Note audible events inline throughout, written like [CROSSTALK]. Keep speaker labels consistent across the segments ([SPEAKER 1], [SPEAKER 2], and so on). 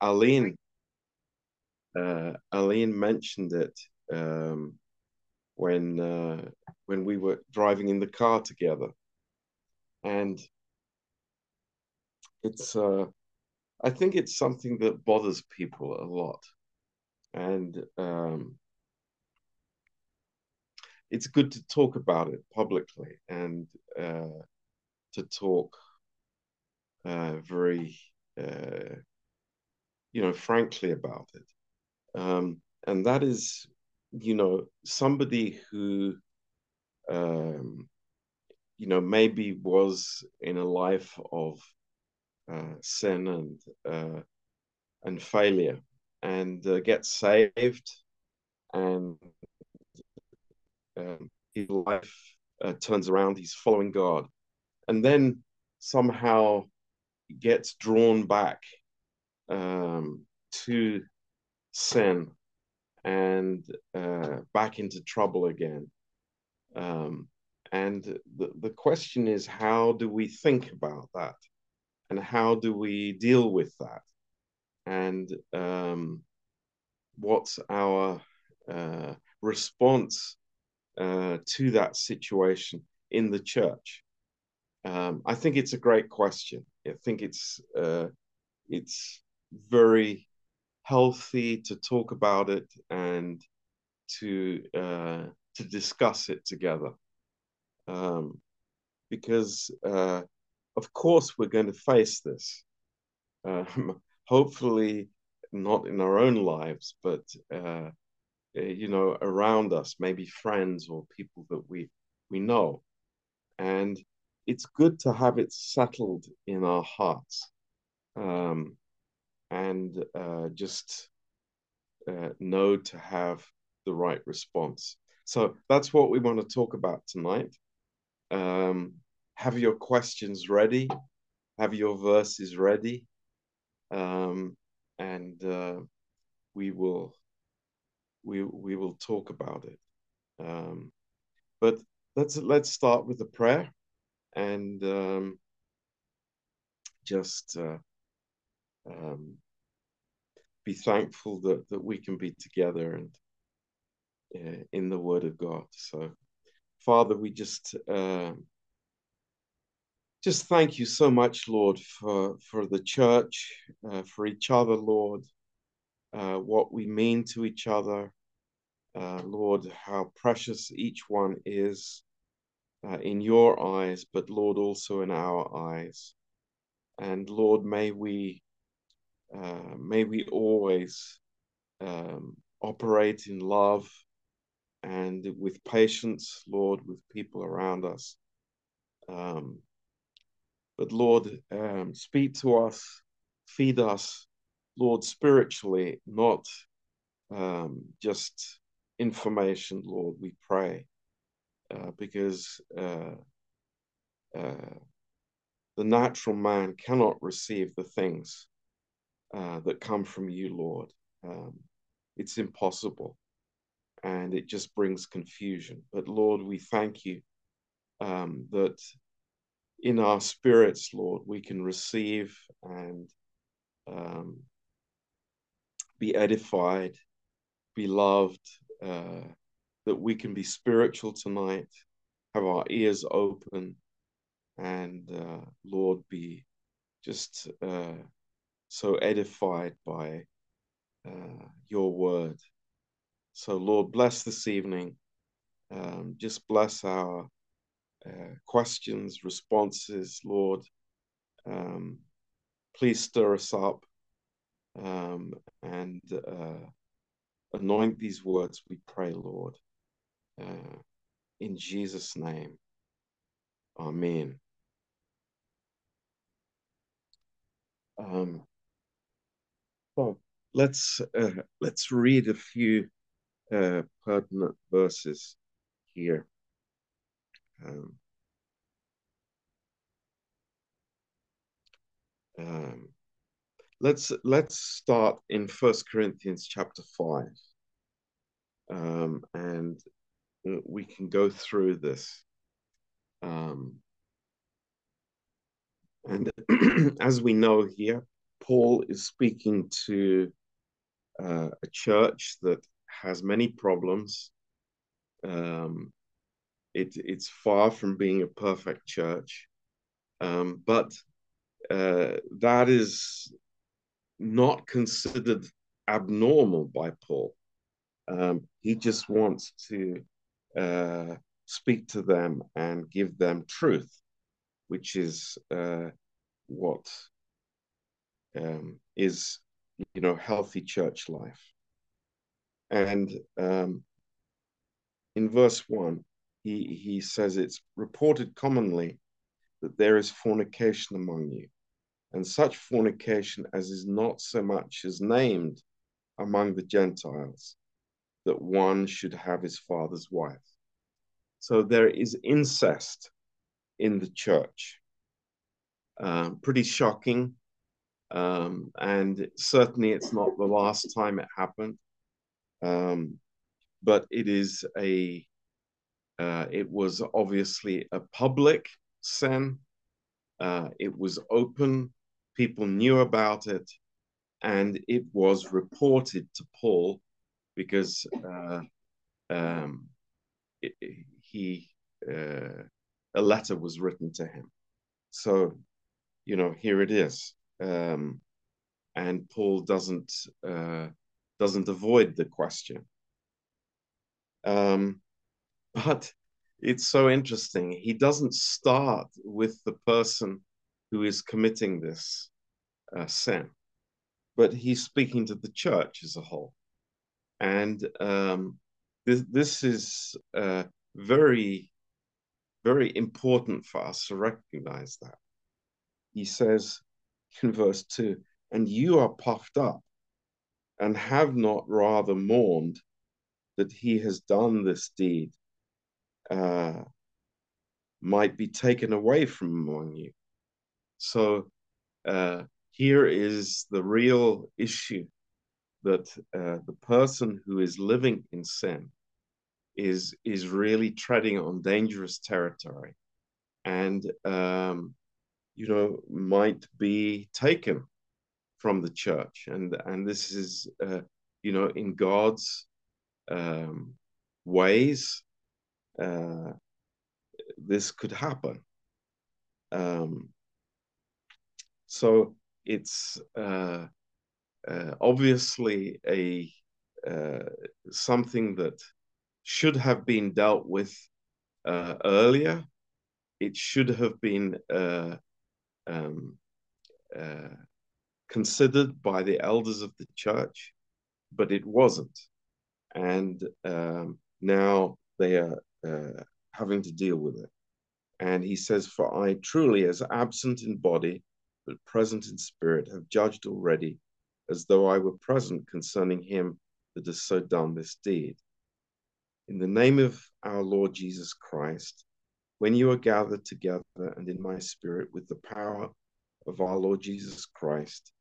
[SPEAKER 1] Aline, uh, Aline mentioned it um, when uh, when we were driving in the car together, and it's uh, I think it's something that bothers people a lot, and um, it's good to talk about it publicly and uh, to talk uh, very, uh, you know, frankly about it. Um, and that is, you know, somebody who, um, you know, maybe was in a life of uh, sin and uh, and failure, and uh, gets saved, and um, his life uh, turns around. He's following God, and then somehow gets drawn back um, to sin and uh, back into trouble again. Um, and the, the question is, how do we think about that? And how do we deal with that? And um, what's our uh, response uh, to that situation in the church? Um, I think it's a great question. I think it's uh, it's very healthy to talk about it and to uh, to discuss it together, um, because uh, of course we're going to face this. Um, [LAUGHS] hopefully, not in our own lives, but uh, you know, around us, maybe friends or people that we we know, and it's good to have it settled in our hearts. Um, and uh, just uh, know to have the right response. So that's what we want to talk about tonight. Um, have your questions ready, have your verses ready, um, and uh, we will we we will talk about it. Um, but let's let's start with the prayer and um, just uh, um, be thankful that that we can be together and uh, in the Word of God. So, Father, we just uh, just thank you so much, Lord, for for the church, uh, for each other, Lord, uh, what we mean to each other. Uh, Lord, how precious each one is uh, in your eyes, but Lord, also in our eyes. And Lord, may we uh, may we always um, operate in love and with patience, Lord, with people around us. Um, but Lord, um, speak to us, feed us, Lord, spiritually, not um, just information, Lord, we pray uh, because uh, uh, the natural man cannot receive the things uh, that come from you, Lord. Um, it's impossible, and it just brings confusion. But Lord, we thank you um, that in our spirits, Lord, we can receive and um, be edified, be loved, uh, that we can be spiritual tonight, have our ears open, and uh, Lord, be just uh, so edified by uh, your word. So, Lord, bless this evening. Um, just bless our uh, questions, responses, Lord. Um, please stir us up um, and uh, anoint these words, we pray, Lord. Uh, in Jesus' name, Amen. Um, well, let's uh, let's read a few uh, pertinent verses here. Um, um, let's let's start in First Corinthians chapter five, um, and we can go through this. Um, and [CLEARS THROAT] as we know here, Paul is speaking to uh, a church that has many problems. Um, it, it's far from being a perfect church, um, but uh, that is not considered abnormal by Paul. Um, he just wants to uh, speak to them and give them truth, which is uh, what um, is, you know, healthy church life. And um, in verse one, he he says it's reported commonly that there is fornication among you, and such fornication as is not so much as named among the Gentiles, that one should have his father's wife. So there is incest in the church. Um, pretty shocking. Um, and certainly it's not the last time it happened. Um, but it is a, uh, it was obviously a public sin. Uh, it was open. People knew about it. And it was reported to Paul because uh, um, it, he uh, a letter was written to him. So, you know, here it is, um, and Paul doesn't uh, doesn't avoid the question. Um, but it's so interesting. He doesn't start with the person who is committing this uh, sin, but he's speaking to the church as a whole. And um, this, this is uh, very, very important for us to recognize that. He says in verse 2 And you are puffed up and have not rather mourned that he has done this deed, uh, might be taken away from among you. So uh, here is the real issue that uh, the person who is living in sin is is really treading on dangerous territory, and um, you know might be taken from the church, and and this is uh, you know in God's um, ways. Uh, this could happen. Um, so it's uh, uh, obviously a uh, something that should have been dealt with uh, earlier. It should have been uh, um, uh, considered by the elders of the church, but it wasn't. And um, now they are uh, having to deal with it. And he says, For I truly, as absent in body, but present in spirit, have judged already, as though I were present concerning him that has so done this deed. In the name of our Lord Jesus Christ, when you are gathered together and in my spirit with the power of our Lord Jesus Christ,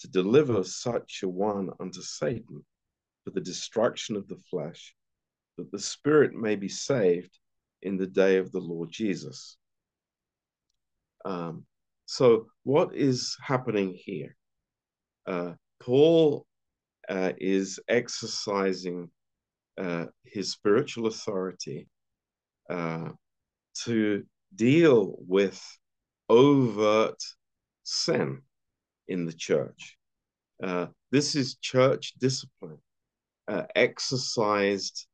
[SPEAKER 1] to deliver such a one unto Satan for the destruction of the flesh, that the spirit may be saved in the day of the Lord Jesus. Um, so, what is happening here? Uh, Paul uh, is exercising uh, his spiritual authority uh, to deal with overt sin in the church. Uh, this is church discipline uh, exercised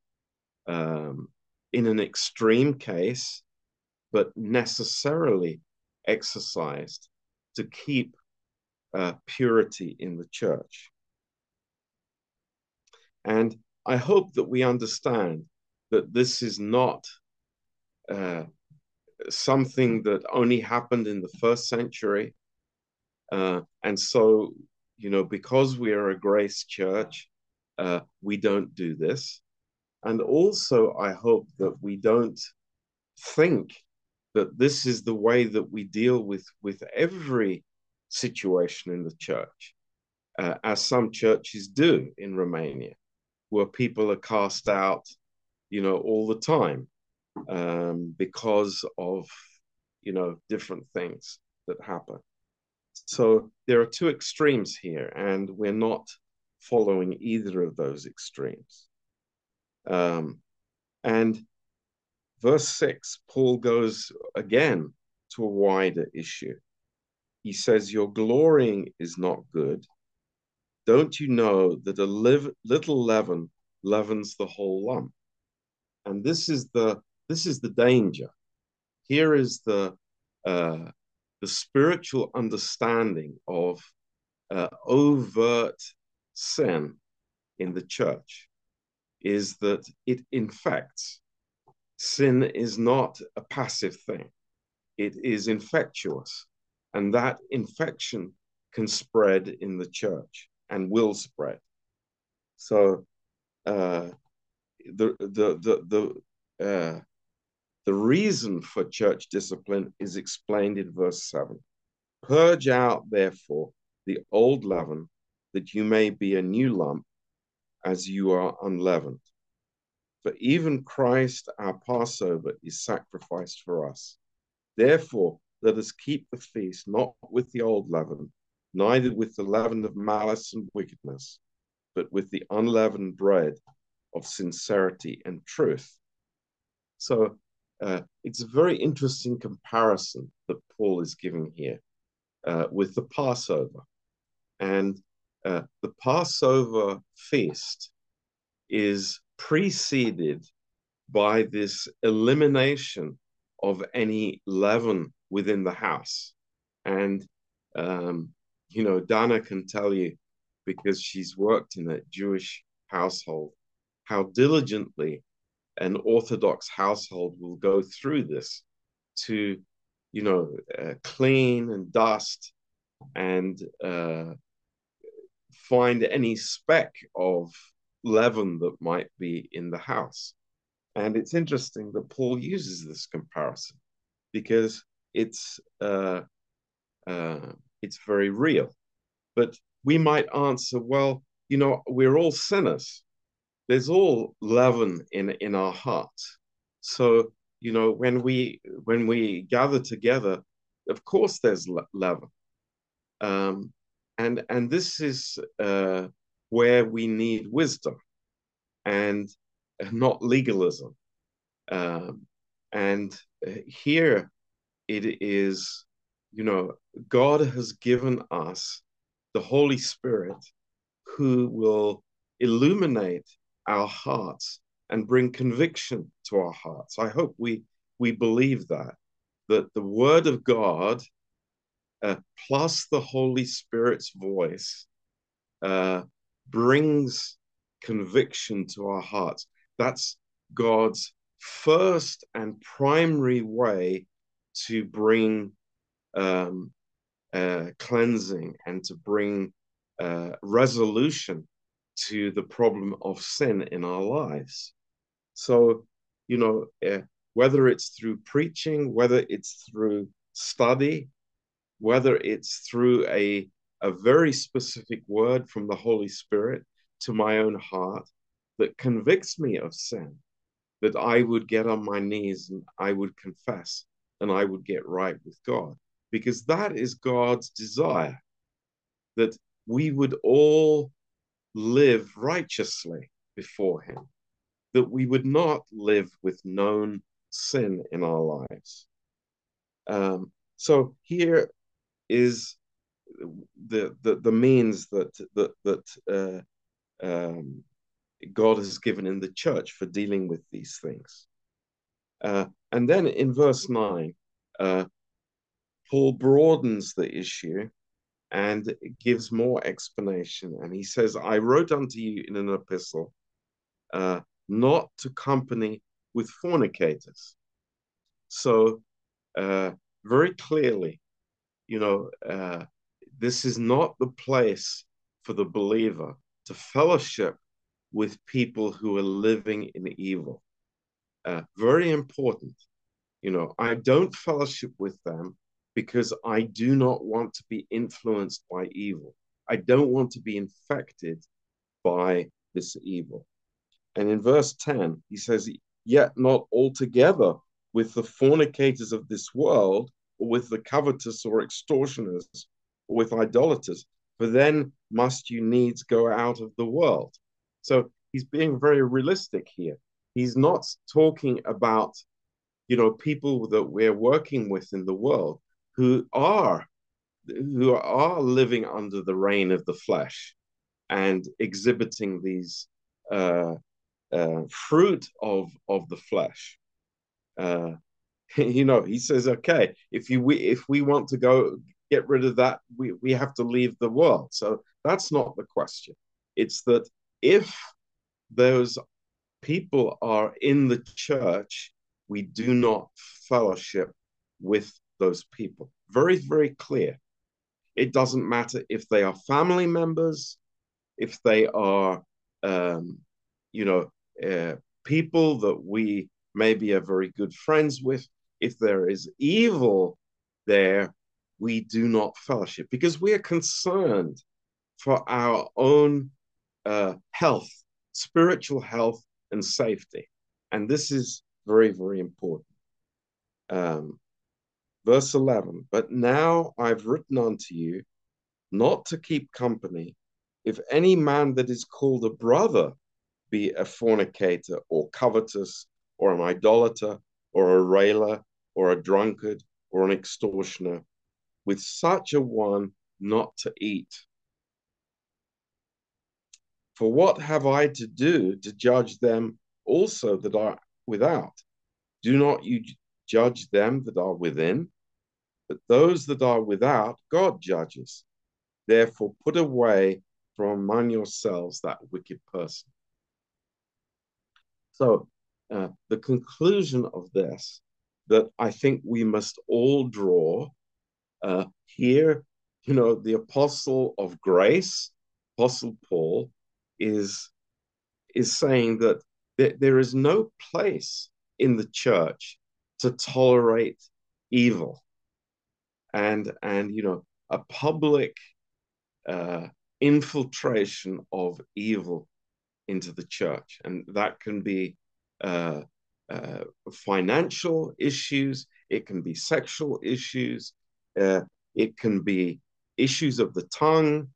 [SPEAKER 1] um, in an extreme case, but necessarily exercised to keep uh, purity in the church. And I hope that we understand that this is not uh, something that only happened in the first century. Uh, and so, you know, because we are a grace church, uh, we don't do this. And also, I hope that we don't think that this is the way that we deal with, with every situation in the church, uh, as some churches do in Romania where people are cast out, you know, all the time um, because of, you know, different things that happen. So there are two extremes here, and we're not following either of those extremes. Um, and verse 6, Paul goes again to a wider issue. He says, Your glorying is not good. Don't you know that a little leaven leavens the whole lump? And this is the this is the danger. Here is the uh, the spiritual understanding of uh, overt sin in the church is that it infects. Sin is not a passive thing, it is infectious. And that infection can spread in the church and will spread. So uh, the the the the uh, the reason for church discipline is explained in verse 7. Purge out, therefore, the old leaven, that you may be a new lump, as you are unleavened. For even Christ, our Passover, is sacrificed for us. Therefore, let us keep the feast not with the old leaven, neither with the leaven of malice and wickedness, but with the unleavened bread of sincerity and truth. So uh, it's a very interesting comparison that Paul is giving here uh, with the Passover. And uh, the Passover feast is preceded by this elimination of any leaven within the house. And, um, you know, Dana can tell you, because she's worked in a Jewish household, how diligently an Orthodox household will go through this to, you know, uh, clean and dust and uh, find any speck of leaven that might be in the house. And it's interesting that Paul uses this comparison because it's uh, uh, it's very real. But we might answer, well, you know, we're all sinners there's all leaven in in our hearts. So you know when we when we gather together, of course there's leaven, um, and and this is uh, where we need wisdom, and not legalism. Um, and here it is, you know, God has given us the Holy Spirit who will illuminate our hearts and bring conviction to our hearts. I hope we we believe that that the Word of God uh, plus the Holy Spirit's voice uh, brings conviction to our hearts. That's God's first and primary way to bring um, uh, cleansing and to bring uh, resolution to the problem of sin in our lives. So, you know, uh, whether it's through preaching, whether it's through study, whether it's through a, a very specific word from the Holy Spirit to my own heart that convicts me of sin, that I would get on my knees and I would confess and I would get right with God. Because that is God's desire, that we would all live righteously before Him, that we would not live with known sin in our lives. Um, so here is the the, the means that that that uh, um, God has given in the church for dealing with these things. Uh, and then in verse nine, uh, Paul broadens the issue and gives more explanation. And he says, I wrote unto you in an epistle uh, not to company with fornicators. So, uh, very clearly, you know, uh, this is not the place for the believer to fellowship with people who are living in evil. Uh, very important. You know, I don't fellowship with them because I do not want to be influenced by evil. I don't want to be infected by this evil. And in verse 10, he says, Yet not altogether with the fornicators of this world, or with the covetous or extortioners, or with idolaters, for then must you needs go out of the world. So he's being very realistic here. He's not talking about, you know, people that we're working with in the world who are who are living under the reign of the flesh and exhibiting these uh, uh, fruit of of the flesh. Uh, [LAUGHS] you know, he says, okay, if you we, if we want to go get rid of that, we we have to leave the world. So that's not the question. It's that if those people are in the church, we do not fellowship with those people. Very, very clear. It doesn't matter if they are family members, if they are, um, you know, uh, people that we maybe are very good friends with. If there is evil there, we do not fellowship because we are concerned for our own uh, health, spiritual health, and safety. And this is very, very important. Um, verse 11 But now I've written unto you not to keep company if any man that is called a brother be a fornicator or covetous or an idolater or a railer or a drunkard or an extortioner, with such a one not to eat. For what have I to do to judge them also that are without? Do not you judge them that are within? But those that are without, God judges. Therefore, put away from among yourselves that wicked person. So, uh, the conclusion of this that I think we must all draw uh, here, you know, the apostle of grace, Apostle Paul, is is saying that th- there is no place in the church to tolerate evil. And and you know a public uh, infiltration of evil into the church. And that can be uh, uh, financial issues. It can be sexual issues. Uh, it can be issues of the tongue.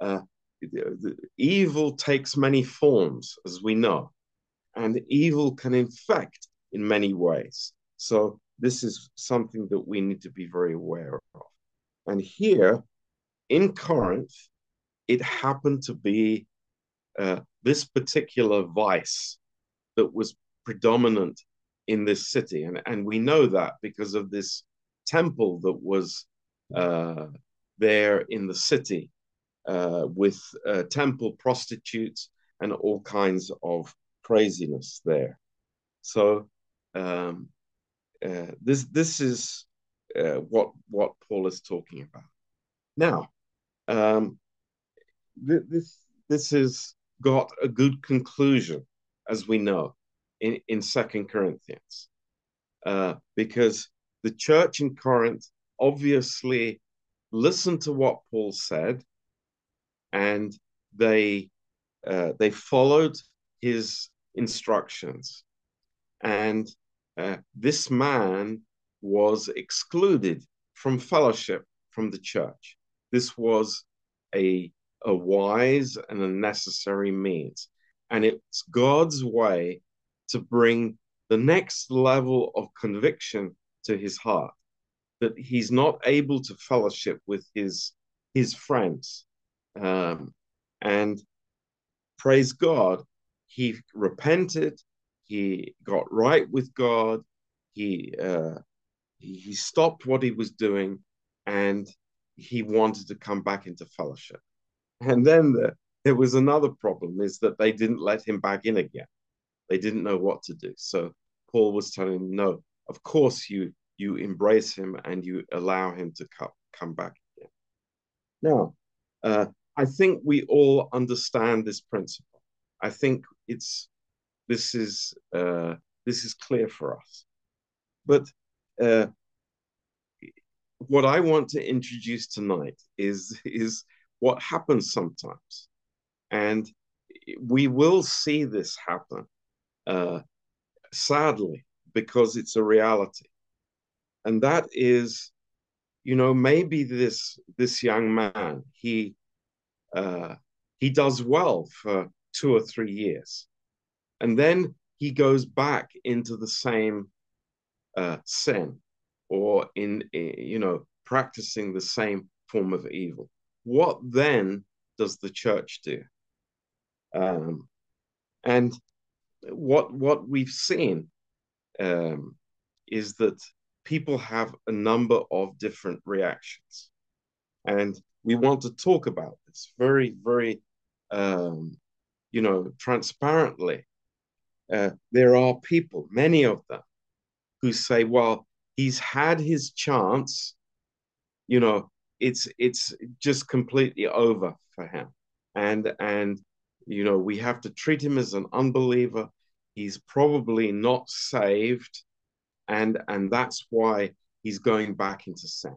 [SPEAKER 1] Uh, the evil takes many forms, as we know, and evil can infect in many ways. So this is something that we need to be very aware of. And here in Corinth, it happened to be uh, this particular vice that was predominant in this city. And, and we know that because of this temple that was uh, there in the city uh, with uh, temple prostitutes and all kinds of craziness there. So um, uh, this this is uh, what what Paul is talking about. Now, um, th- this this has got a good conclusion, as we know, in in Second Corinthians, uh, because the church in Corinth obviously listened to what Paul said and they uh, they followed his instructions, and uh, this man was excluded from fellowship from the church. This was a a wise and a necessary means, and it's God's way to bring the next level of conviction to his heart that he's not able to fellowship with his his friends um, and praise God, he repented, he got right with God, he uh, he stopped what he was doing, and he wanted to come back into fellowship. And then the, there was another problem: is that they didn't let him back in again. They didn't know what to do. So Paul was telling him, "No, of course you you embrace him and you allow him to come come back again." Now, uh, I think we all understand this principle. I think it's this is uh, this is clear for us. But uh, what I want to introduce tonight is is what happens sometimes, and we will see this happen. Uh, sadly, because it's a reality, and that is you know, maybe this this young man he uh, he does well for two or three years, and then he goes back into the same uh, sin or in, in you know practicing the same form of evil. What then does the church do? Um, and what what we've seen um, is that people have a number of different reactions, and we want to talk about this very very um, you know transparently. Uh, there are people, many of them, who say, "Well, he's had his chance. You know, it's it's just completely over for him, and and you know, we have to treat him as an unbeliever. He's probably not saved. And, and that's why he's going back into sin.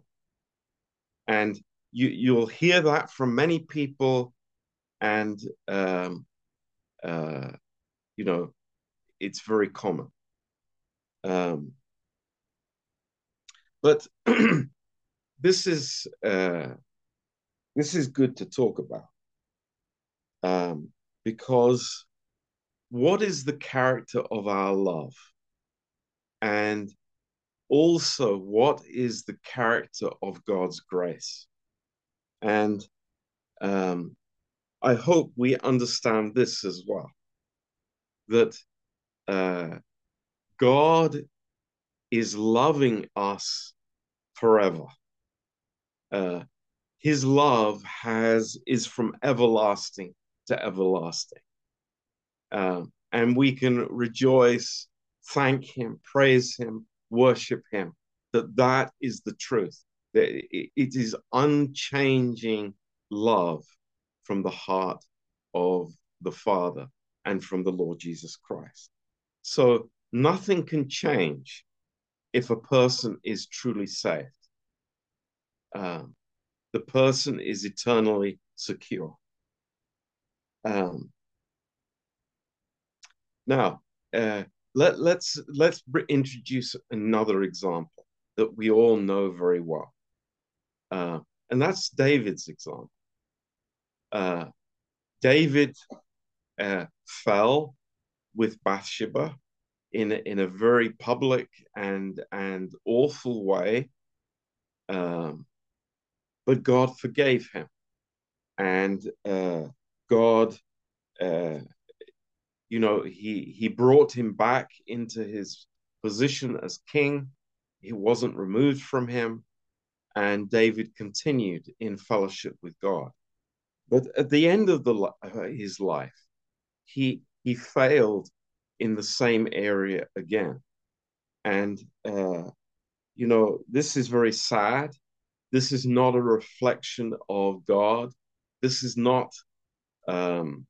[SPEAKER 1] And you, you'll hear that from many people. And, um, uh, you know, it's very common. Um, but [CLEARS THROAT] this is uh, this is good to talk about um, because what is the character of our love? And also, what is the character of God's grace? And um, I hope we understand this as well that uh, God is loving us forever. Uh, his love has is from everlasting to everlasting. Um, and we can rejoice, thank Him, praise Him, worship Him, that that is the truth. That it is unchanging love from the heart of the Father and from the Lord Jesus Christ. So nothing can change if a person is truly saved. Um, the person is eternally secure. Um, now, uh, let, let's let's introduce another example that we all know very well, uh, and that's David's example. Uh, David uh, fell with Bathsheba in a, in a very public and and awful way, um, but God forgave him, and uh, God, uh, you know, he he brought him back into his position as king. He wasn't removed from him, and David continued in fellowship with God. But at the end of the uh, his life, he he failed in the same area again, and uh, you know this is very sad. This is not a reflection of God. This is not um,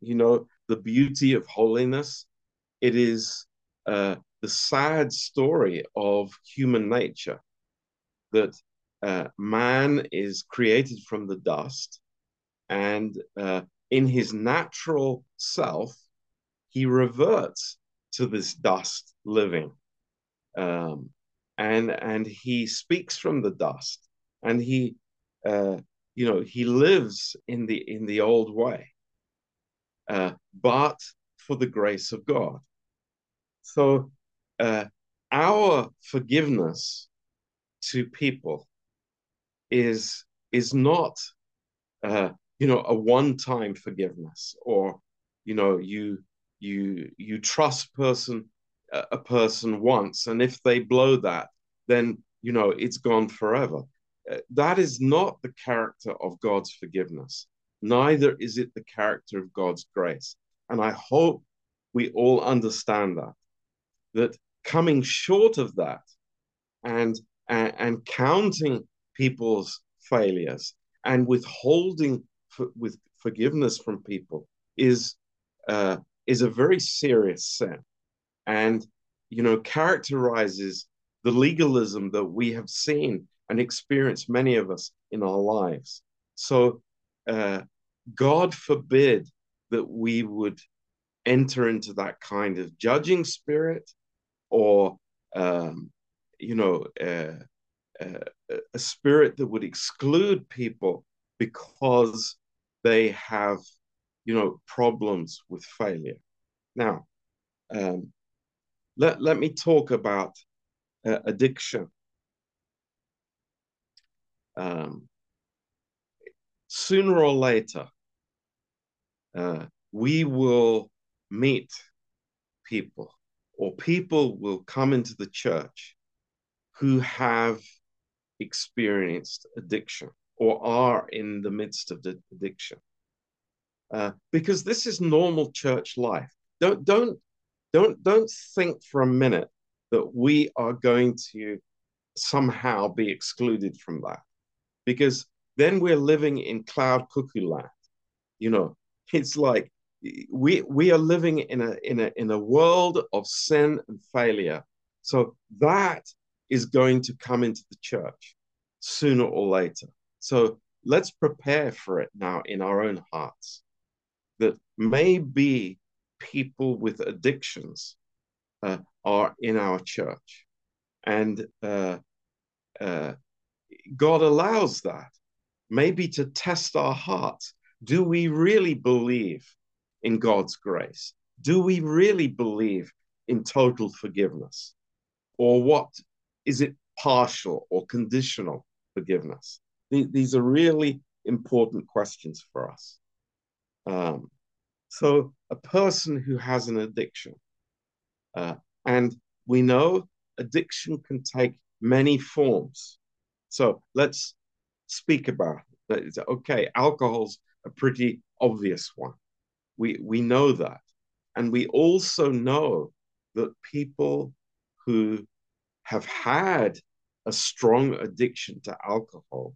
[SPEAKER 1] you know, the beauty of holiness. It is uh, the sad story of human nature that uh, man is created from the dust, and uh, in his natural self, he reverts to this dust living. Um, and and he speaks from the dust, and he uh, you know he lives in the in the old way uh, but for the grace of god so uh, our forgiveness to people is is not uh, you know a one-time forgiveness or you know you you you trust person a person once and if they blow that then you know it's gone forever uh, that is not the character of God's forgiveness. Neither is it the character of God's grace. And I hope we all understand that. That coming short of that and, and, and counting people's failures and withholding for, with forgiveness from people is uh, is a very serious sin, and you know characterizes the legalism that we have seen and experienced many of us in our lives. So, uh, God forbid that we would enter into that kind of judging spirit or, um, you know, uh, uh, a spirit that would exclude people because they have, you know, problems with failure. Now, um, let, let me talk about uh, addiction. Um, sooner or later, uh, we will meet people or people will come into the church who have experienced addiction or are in the midst of the addiction. Uh, because this is normal church life. Don't don't don't don't think for a minute that we are going to somehow be excluded from that, because then we're living in cloud cuckoo land. You know, it's like we we are living in a in a in a world of sin and failure. So that is going to come into the church sooner or later. So let's prepare for it now in our own hearts. That maybe people with addictions uh, are in our church. And uh, uh, God allows that, maybe to test our hearts. Do we really believe in God's grace? Do we really believe in total forgiveness? Or what is it partial or conditional forgiveness? These are really important questions for us. Um, so, a person who has an addiction, uh, and we know addiction can take many forms. So, let's speak about it. Okay, alcohol's a pretty obvious one. We, we know that. And we also know that people who have had a strong addiction to alcohol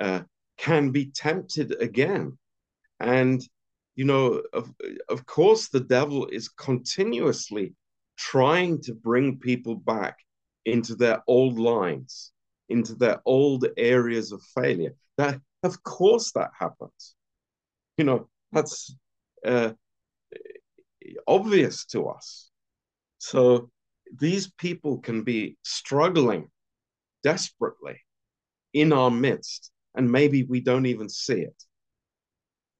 [SPEAKER 1] uh, can be tempted again. And, you know, of, of course, the devil is continuously trying to bring people back into their old lines, into their old areas of failure. That, of course, that happens. You know, that's uh, obvious to us. So these people can be struggling desperately in our midst, and maybe we don't even see it.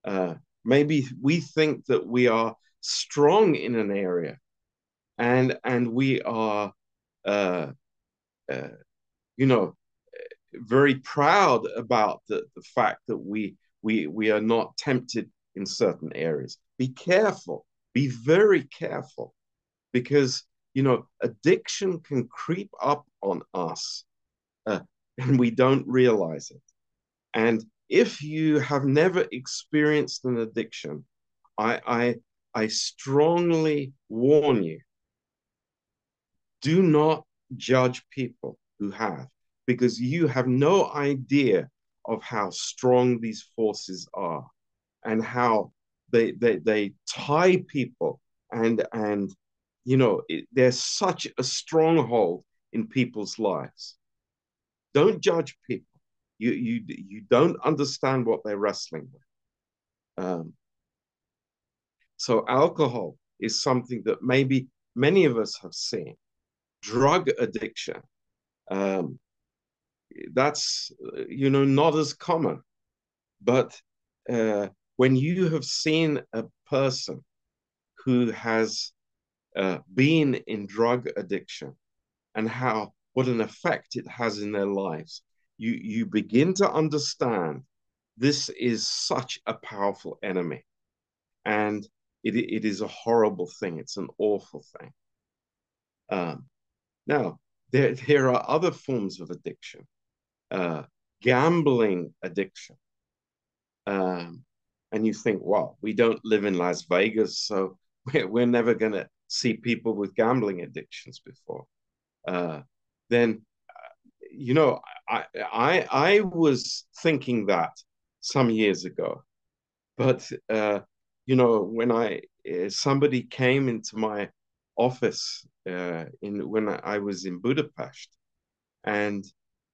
[SPEAKER 1] Uh, maybe we think that we are strong in an area, and and we are, uh, uh, you know, very proud about the, the fact that we we we are not tempted in certain areas. Be careful. Be very careful, because you know addiction can creep up on us uh, [LAUGHS] and we don't realize it. And if you have never experienced an addiction, I, I, I strongly warn you do not judge people who have, because you have no idea of how strong these forces are and how they, they, they tie people and, and you know, it, there's such a stronghold in people's lives. Don't judge people. You you you don't understand what they're wrestling with. Um, so alcohol is something that maybe many of us have seen. Drug addiction, um, that's you know not as common, but uh, when you have seen a person who has uh, been in drug addiction and how what an effect it has in their lives, you, you begin to understand this is such a powerful enemy. And it, it is a horrible thing. It's an awful thing. Um, now, there, there are other forms of addiction. Uh, gambling addiction. Um, and you think, well, we don't live in Las Vegas, so [LAUGHS] we're, we're never going to see people with gambling addictions before. Uh, then you know I, I I was thinking that some years ago, but uh, you know when I uh, somebody came into my office uh, in when I was in Budapest, and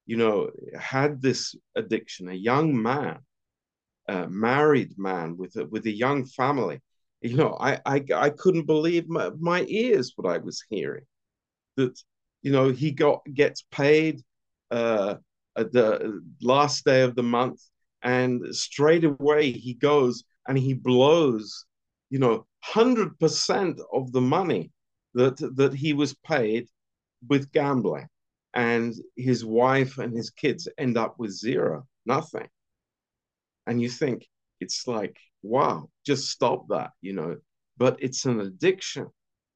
[SPEAKER 1] you know had this addiction, a young man, a married man with a, with a young family. You know, I I, I couldn't believe my, my ears what I was hearing. That you know he got gets paid uh, the last day of the month, and straight away he goes and he blows, you know, hundred percent of the money that that he was paid with gambling, and his wife and his kids end up with zero, nothing. And you think it's like, wow, just stop that, you know. But it's an addiction.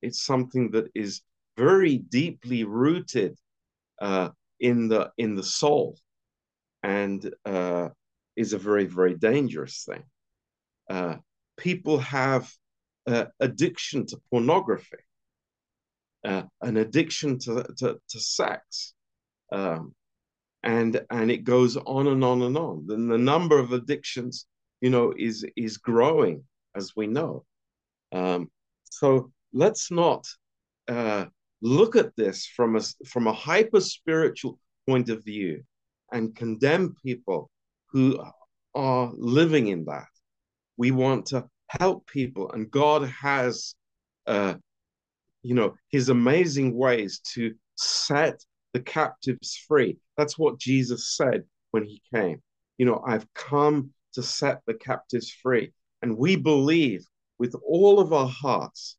[SPEAKER 1] It's something that is very deeply rooted uh, in the in the soul, and uh, is a very very dangerous thing. Uh, people have uh, addiction to pornography, uh, an addiction to to, to sex, um, and and it goes on and on and on. Then the number of addictions, you know, is is growing as we know. Um, so let's not uh, look at this from a from a hyper spiritual point of view and condemn people who are living in that. We want to help people, and God has, uh, you know, His amazing ways to set the captives free. That's what Jesus said when He came. You know, I've come to set the captives free, and we believe with all of our hearts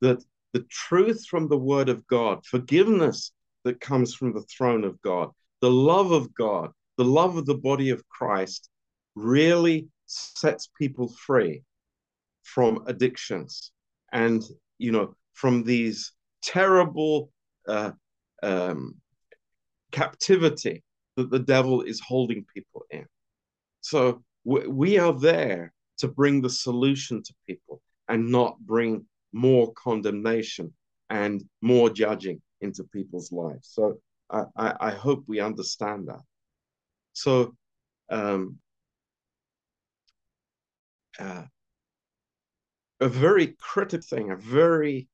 [SPEAKER 1] that the truth from the Word of God, forgiveness that comes from the throne of God, the love of God, the love of the body of Christ really sets people free from addictions and, you know, from these terrible uh, um, captivity that the devil is holding people in. So we are there to bring the solution to people and not bring more condemnation and more judging into people's lives. So I, I, I hope we understand that. So um, uh, a very critical thing, a very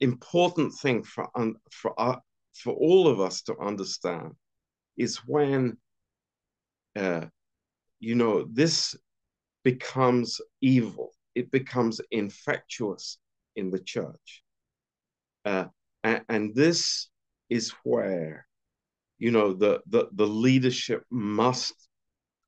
[SPEAKER 1] important thing for un, for uh, for all of us to understand is when uh, you know this becomes evil, it becomes infectious, in the church. Uh, and, and, this is where, you know, the, the, the leadership must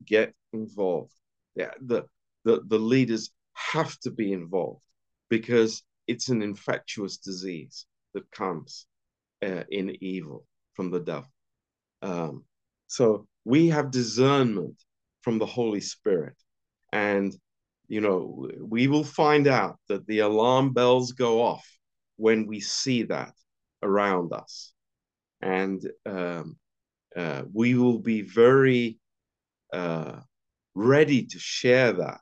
[SPEAKER 1] get involved. Yeah, the, the, the leaders have to be involved because it's an infectious disease that comes uh, in evil from the devil. Um, so we have discernment from the Holy Spirit. And you know, we will find out that the alarm bells go off when we see that around us. And um, uh, we will be very uh, ready to share that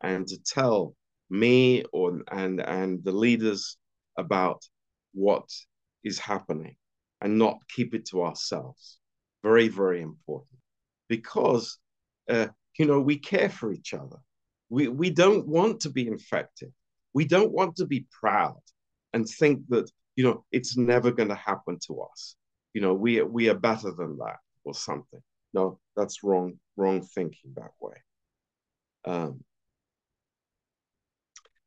[SPEAKER 1] and to tell me or and and the leaders about what is happening and not keep it to ourselves. Very very important. Because uh, you know we care for each other we, we don't want to be infected. We don't want to be proud and think that, you know, it's never going to happen to us. You know, we, we are better than that or something. No, that's wrong, wrong thinking that way. Um,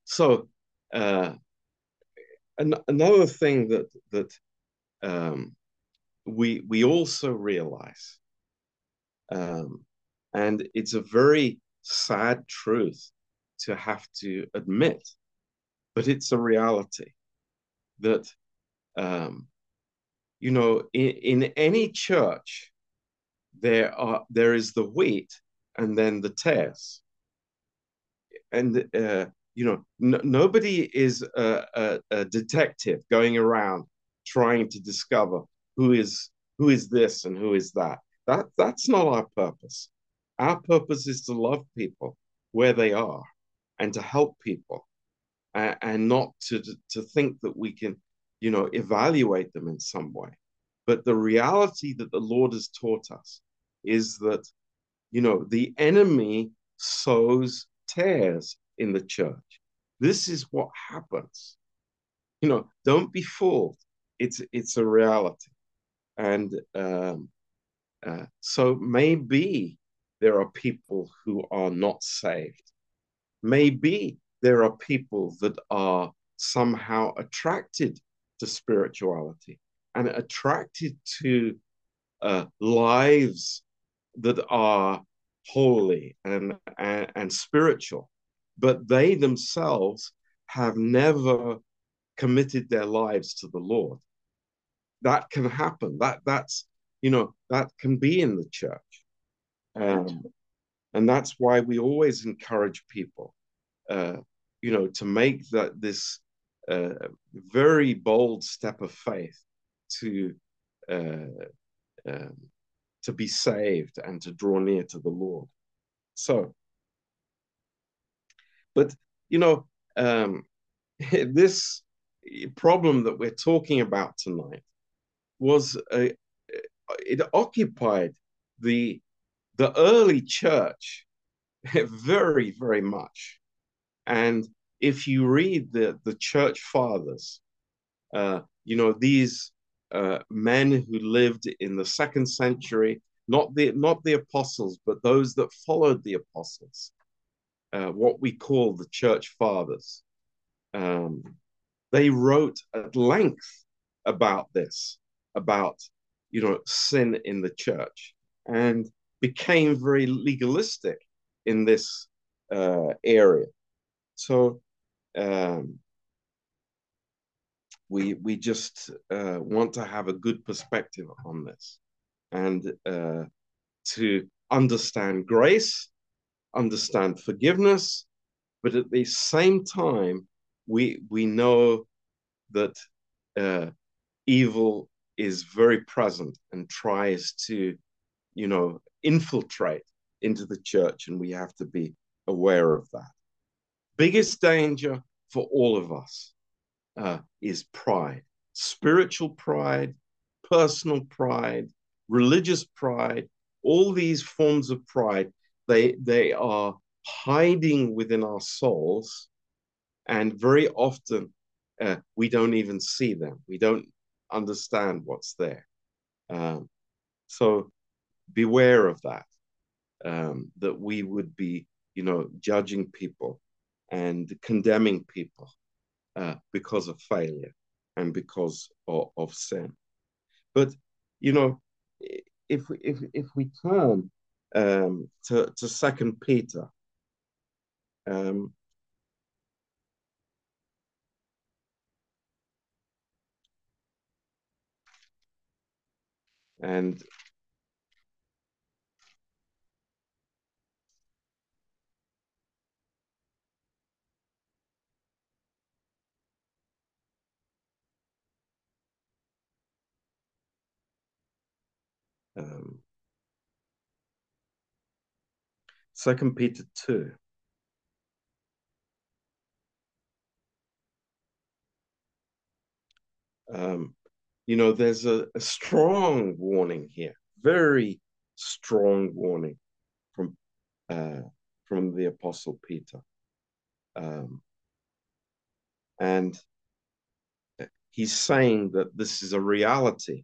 [SPEAKER 1] so uh, an, another thing that that um, we we also realize, um, and it's a very sad truth to have to admit, but it's a reality that, um, you know, in, in any church, there are there is the wheat and then the tares, and uh, you know, nobody is a, a, a detective going around trying to discover who is who is this and who is that. That that's not our purpose. Our purpose is to love people where they are and to help people uh, and not to, to think that we can, you know, evaluate them in some way. But the reality that the Lord has taught us is that, you know, the enemy sows tares in the church. This is what happens. You know, don't be fooled. It's it's a reality, and um, uh, so maybe there are people who are not saved. Maybe there are people that are somehow attracted to spirituality and attracted to uh, lives that are holy and, and, and spiritual, but they themselves have never committed their lives to the Lord. That can happen. That that's you know that can be in the church, um, and that's why we always encourage people, uh, you know, to make that this uh, very bold step of faith to uh, um, to be saved and to draw near to the Lord. So, but you know, um, [LAUGHS] this problem that we're talking about tonight was a, it occupied the the early church [LAUGHS] very very much. And if you read the the church fathers uh, you know these uh, men who lived in the second century not the not the apostles but those that followed the apostles uh, what we call the church fathers um, they wrote at length about this, about you know sin in the church, and became very legalistic in this uh, area. So um, we we just uh, want to have a good perspective on this, and uh, to understand grace, understand forgiveness, but at the same time we we know that uh, evil is very present and tries to, you know, infiltrate into the church, and we have to be aware of that. Biggest danger for all of us uh, is pride, spiritual pride, personal pride, religious pride. All these forms of pride, they they are hiding within our souls and very often uh, we don't even see them. We don't understand what's there. Um, so beware of that, um, that we would be, you know, judging people and condemning people uh, because of failure and because of, of, sin. But, you know, if, if, if we turn um, to, to Second Peter, um, and Second Peter 2. Um, you know, there's a, a strong warning here, very strong warning from uh, from the Apostle Peter, um, and he's saying that this is a reality,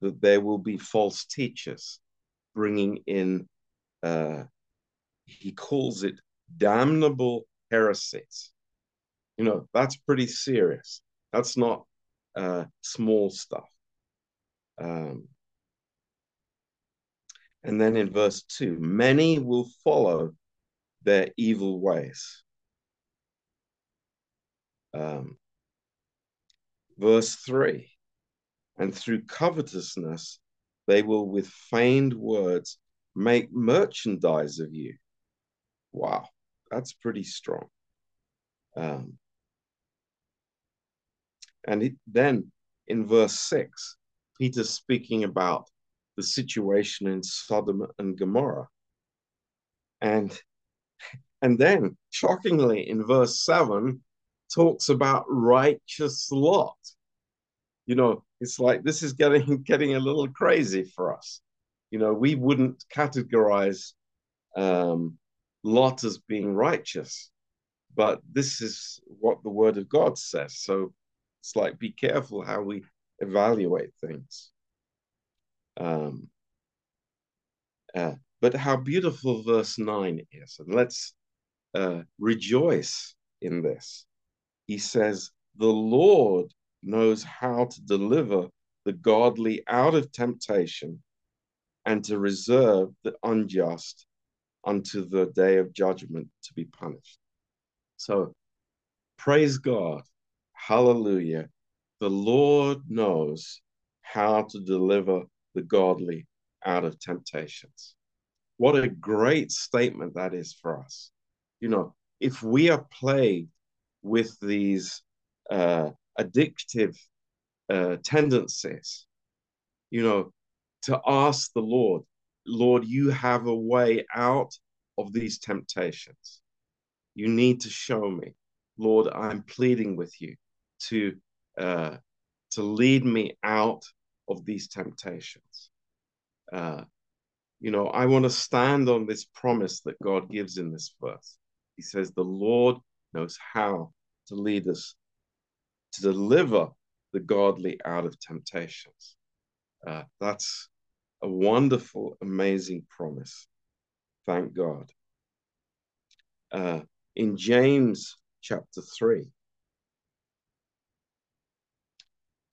[SPEAKER 1] that there will be false teachers bringing in. Uh, he calls it damnable heresies. You know, that's pretty serious. That's not uh, small stuff. Um, and then in verse 2 many will follow their evil ways. Um, verse 3 and through covetousness they will with feigned words make merchandise of you. Wow, that's pretty strong. Um, and it, then in verse 6, Peter's speaking about the situation in Sodom and Gomorrah. And, and then, shockingly, in verse 7, talks about righteous Lot. You know, it's like this is getting [LAUGHS] getting a little crazy for us. You know, we wouldn't categorize um, Lot as being righteous, but this is what the Word of God says. So it's like be careful how we evaluate things. Um, uh, but how beautiful verse 9 is. And let's uh, rejoice in this. He says, The Lord knows how to deliver the godly out of temptation and to reserve the unjust unto the day of judgment to be punished. So praise God. Hallelujah. The Lord knows how to deliver the godly out of temptations. What a great statement that is for us. You know, if we are plagued with these uh, addictive uh, tendencies, you know, to ask the Lord, Lord, you have a way out of these temptations. You need to show me. Lord, I'm pleading with you to uh, to lead me out of these temptations. Uh, you know, I want to stand on this promise that God gives in this verse. He says, The Lord knows how to lead us to deliver the godly out of temptations. Uh, that's a wonderful, amazing promise. Thank God. Uh, in James chapter 3,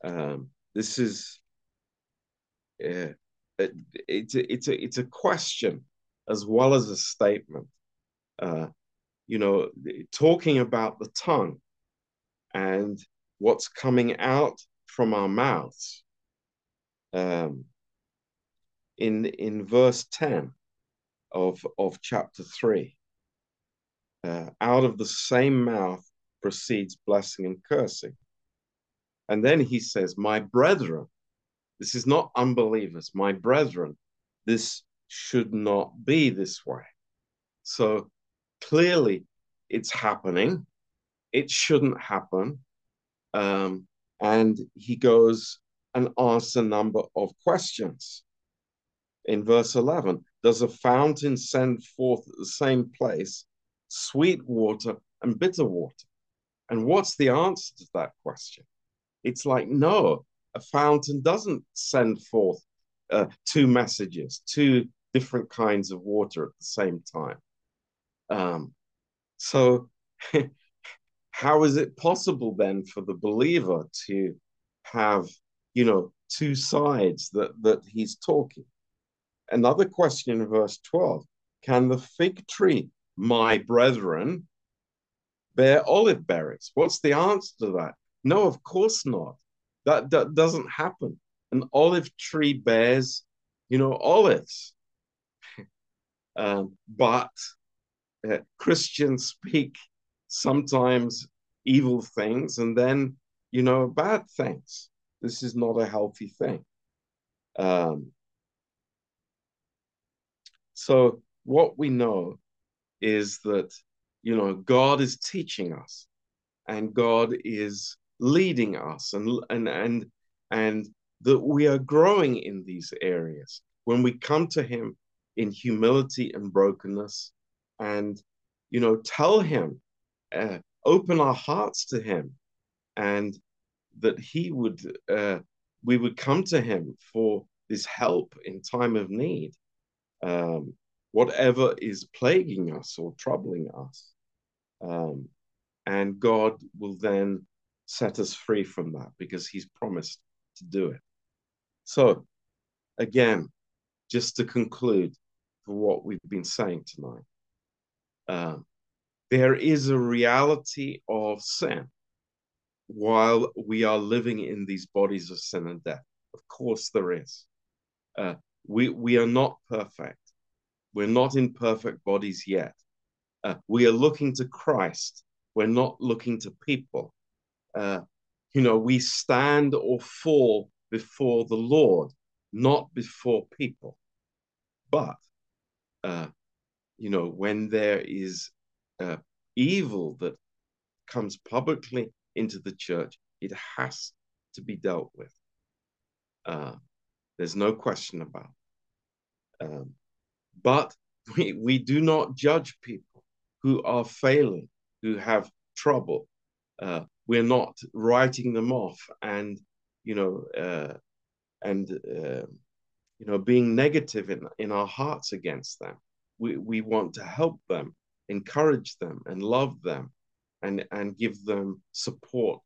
[SPEAKER 1] um, this is uh, it, it's a, it's a it's a question as well as a statement. Uh, you know, talking about the tongue and what's coming out from our mouths. Um, in in verse ten of of chapter three, uh, out of the same mouth proceeds blessing and cursing. And then he says, "My brethren." This is not unbelievers, my brethren. This should not be this way. So clearly, it's happening. It shouldn't happen. Um, and he goes and asks a number of questions. In verse 11, does a fountain send forth at the same place sweet water and bitter water? And what's the answer to that question? It's like, no, a fountain doesn't send forth uh, two messages, two different kinds of water at the same time. Um, so, [LAUGHS] how is it possible then for the believer to have, you know, two sides that that he's talking? Another question in verse 12 Can the fig tree, my brethren, bear olive berries? What's the answer to that? No, of course not. That, that doesn't happen. An olive tree bears, you know, olives. [LAUGHS] um, but uh, Christians speak sometimes evil things and then, you know, bad things. This is not a healthy thing. Um, so, what we know is that, you know, God is teaching us and God is leading us and and and and that we are growing in these areas. When we come to him in humility and brokenness and you know tell him uh, open our hearts to him and that he would uh, we would come to him for this help in time of need um, whatever is plaguing us or troubling us um, and god will then set us free from that because he's promised to do it. So, again, just to conclude for what we've been saying tonight, uh, there is a reality of sin while we are living in these bodies of sin and death. Of course, there is. Uh, we, we are not perfect. We're not in perfect bodies yet. Uh, we are looking to Christ. We're not looking to people uh, you know, we stand or fall before the Lord, not before people. But, uh, you know, when there is uh, evil that comes publicly into the church, it has to be dealt with. Uh, there's no question about. Um, but [LAUGHS] we, we do not judge people who are failing, who have trouble, uh, we're not writing them off and you know uh, and uh, you know being negative in in our hearts against them. We we want to help them encourage them and love them and and give them support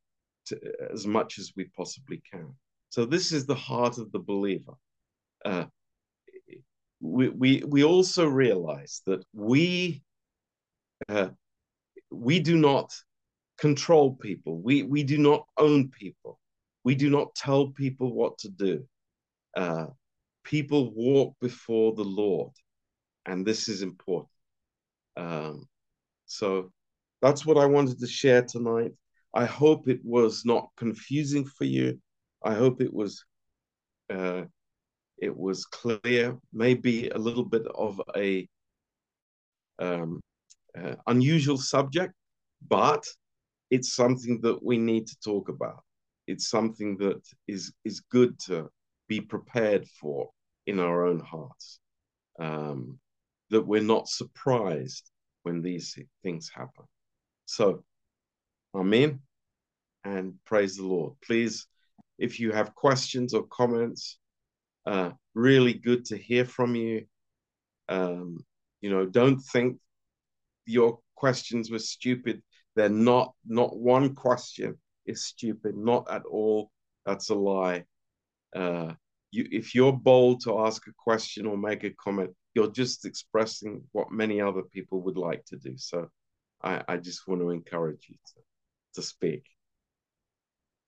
[SPEAKER 1] to, as much as we possibly can. So this is the heart of the believer. Uh, we we, we also realize that we uh, we do not control people. We we do not own people. We do not tell people what to do. Uh, people walk before the Lord, and this is important. Um, so that's what I wanted to share tonight. I hope it was not confusing for you. I hope it was uh, it was clear. Maybe a little bit of a um, uh, unusual subject, but it's something that we need to talk about. It's something that is is good to be prepared for in our own hearts. Um, that we're not surprised when these things happen. So, Amen and praise the Lord. Please, if you have questions or comments, uh, really good to hear from you. Um, you know, don't think your questions were stupid. They're not. Not one question is stupid. Not at all. That's a lie. Uh, you, if you're bold to ask a question or make a comment, you're just expressing what many other people would like to do. So I, I just want to encourage you to, to speak.